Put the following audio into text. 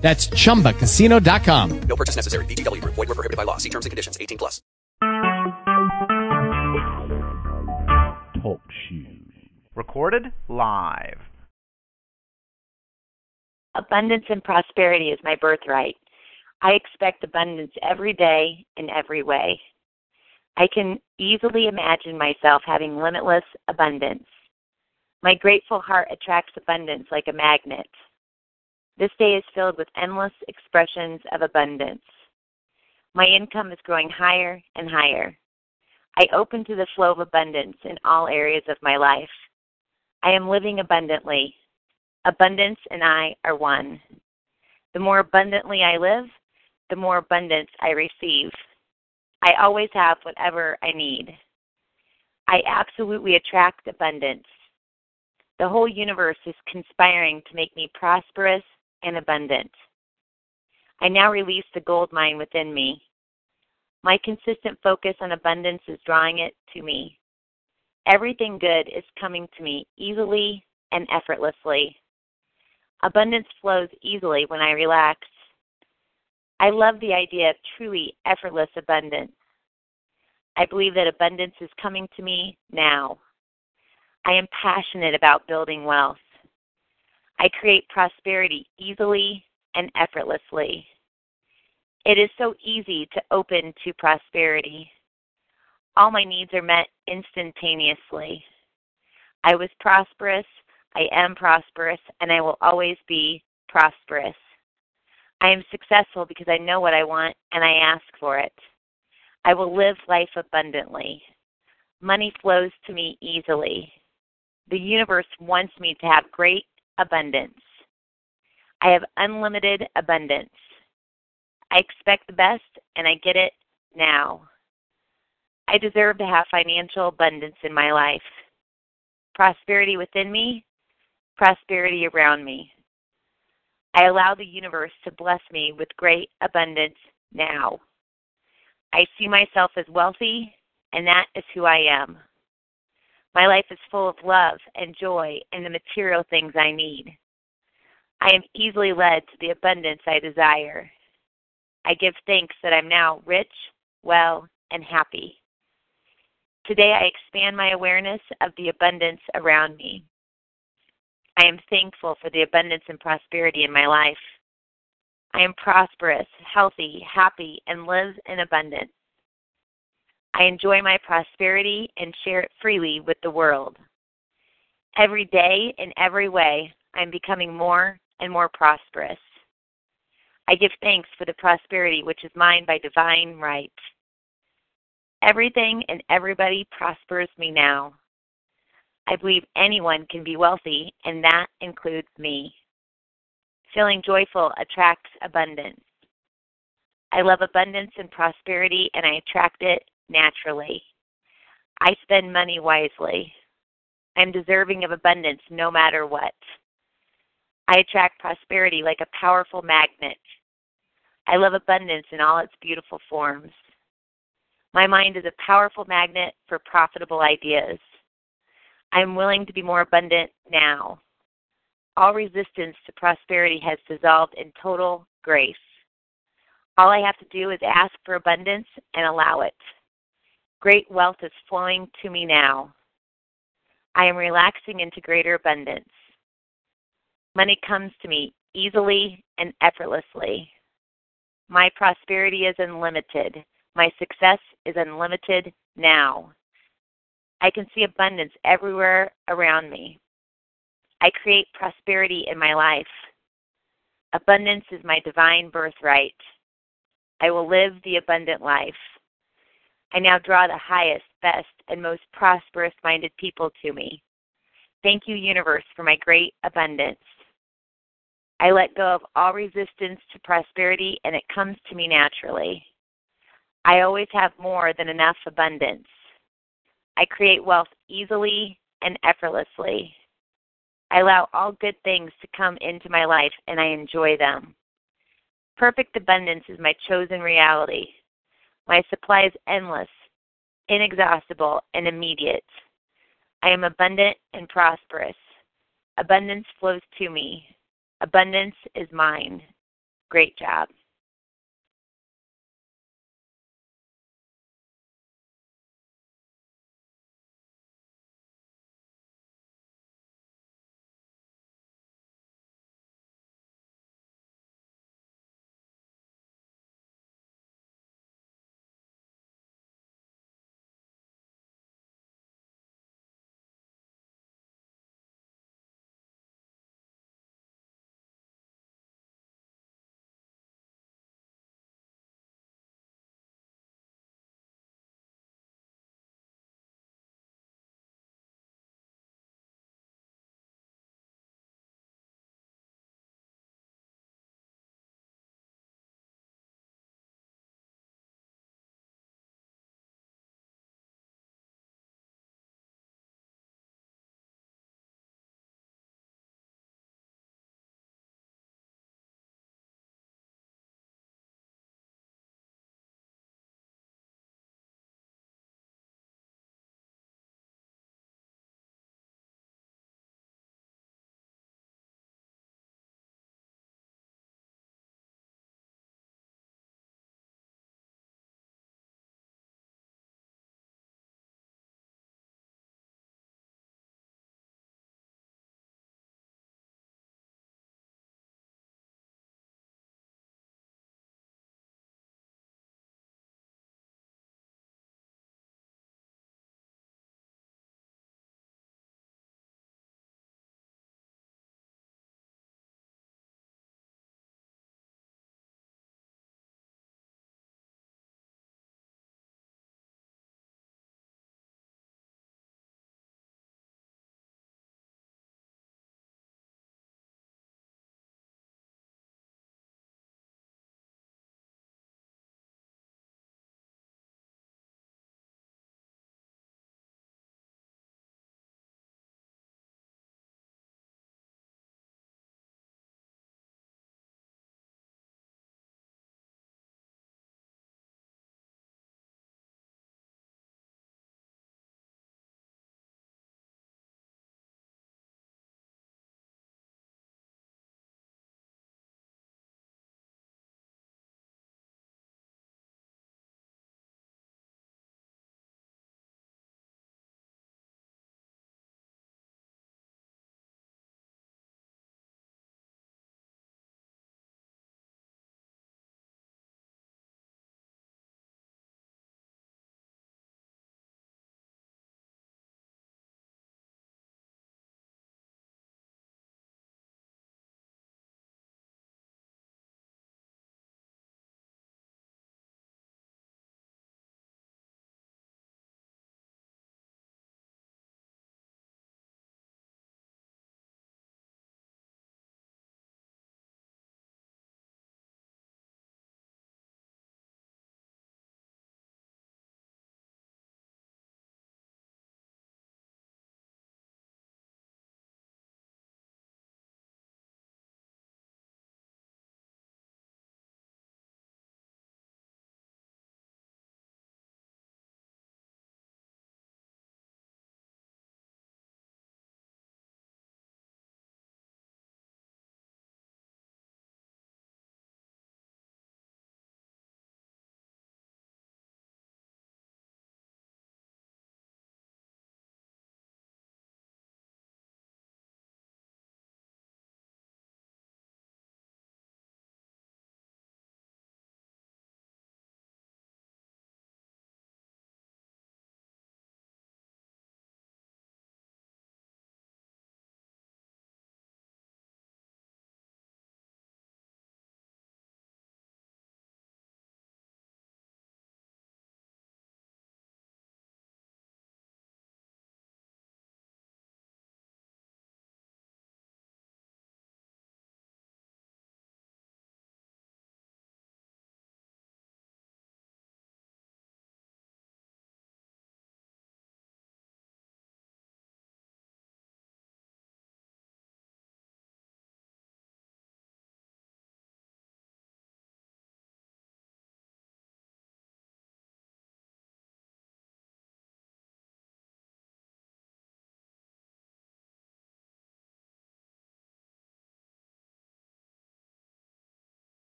That's chumbacasino.com. No purchase necessary. VGW Group. Void were prohibited by law. See terms and conditions. 18 plus. Talk shoes. Recorded live. Abundance and prosperity is my birthright. I expect abundance every day in every way. I can easily imagine myself having limitless abundance. My grateful heart attracts abundance like a magnet. This day is filled with endless expressions of abundance. My income is growing higher and higher. I open to the flow of abundance in all areas of my life. I am living abundantly. Abundance and I are one. The more abundantly I live, the more abundance I receive. I always have whatever I need. I absolutely attract abundance. The whole universe is conspiring to make me prosperous and abundant. I now release the gold mine within me. My consistent focus on abundance is drawing it to me. Everything good is coming to me easily and effortlessly. Abundance flows easily when I relax. I love the idea of truly effortless abundance. I believe that abundance is coming to me now. I am passionate about building wealth. I create prosperity easily and effortlessly. It is so easy to open to prosperity. All my needs are met instantaneously. I was prosperous, I am prosperous, and I will always be prosperous. I am successful because I know what I want and I ask for it. I will live life abundantly. Money flows to me easily. The universe wants me to have great abundance. I have unlimited abundance. I expect the best and I get it now. I deserve to have financial abundance in my life. Prosperity within me, prosperity around me. I allow the universe to bless me with great abundance now. I see myself as wealthy, and that is who I am. My life is full of love and joy and the material things I need. I am easily led to the abundance I desire. I give thanks that I'm now rich, well, and happy. Today I expand my awareness of the abundance around me. I am thankful for the abundance and prosperity in my life. I am prosperous, healthy, happy, and live in abundance. I enjoy my prosperity and share it freely with the world. Every day, in every way, I'm becoming more and more prosperous. I give thanks for the prosperity which is mine by divine right. Everything and everybody prospers me now. I believe anyone can be wealthy, and that includes me. Feeling joyful attracts abundance. I love abundance and prosperity, and I attract it naturally. I spend money wisely. I'm deserving of abundance no matter what. I attract prosperity like a powerful magnet. I love abundance in all its beautiful forms. My mind is a powerful magnet for profitable ideas. I am willing to be more abundant now. All resistance to prosperity has dissolved in total grace. All I have to do is ask for abundance and allow it. Great wealth is flowing to me now. I am relaxing into greater abundance. Money comes to me easily and effortlessly. My prosperity is unlimited. My success is unlimited now. I can see abundance everywhere around me. I create prosperity in my life. Abundance is my divine birthright. I will live the abundant life. I now draw the highest, best, and most prosperous minded people to me. Thank you, universe, for my great abundance. I let go of all resistance to prosperity and it comes to me naturally. I always have more than enough abundance. I create wealth easily and effortlessly. I allow all good things to come into my life and I enjoy them. Perfect abundance is my chosen reality. My supply is endless, inexhaustible, and immediate. I am abundant and prosperous. Abundance flows to me. Abundance is mine. Great job.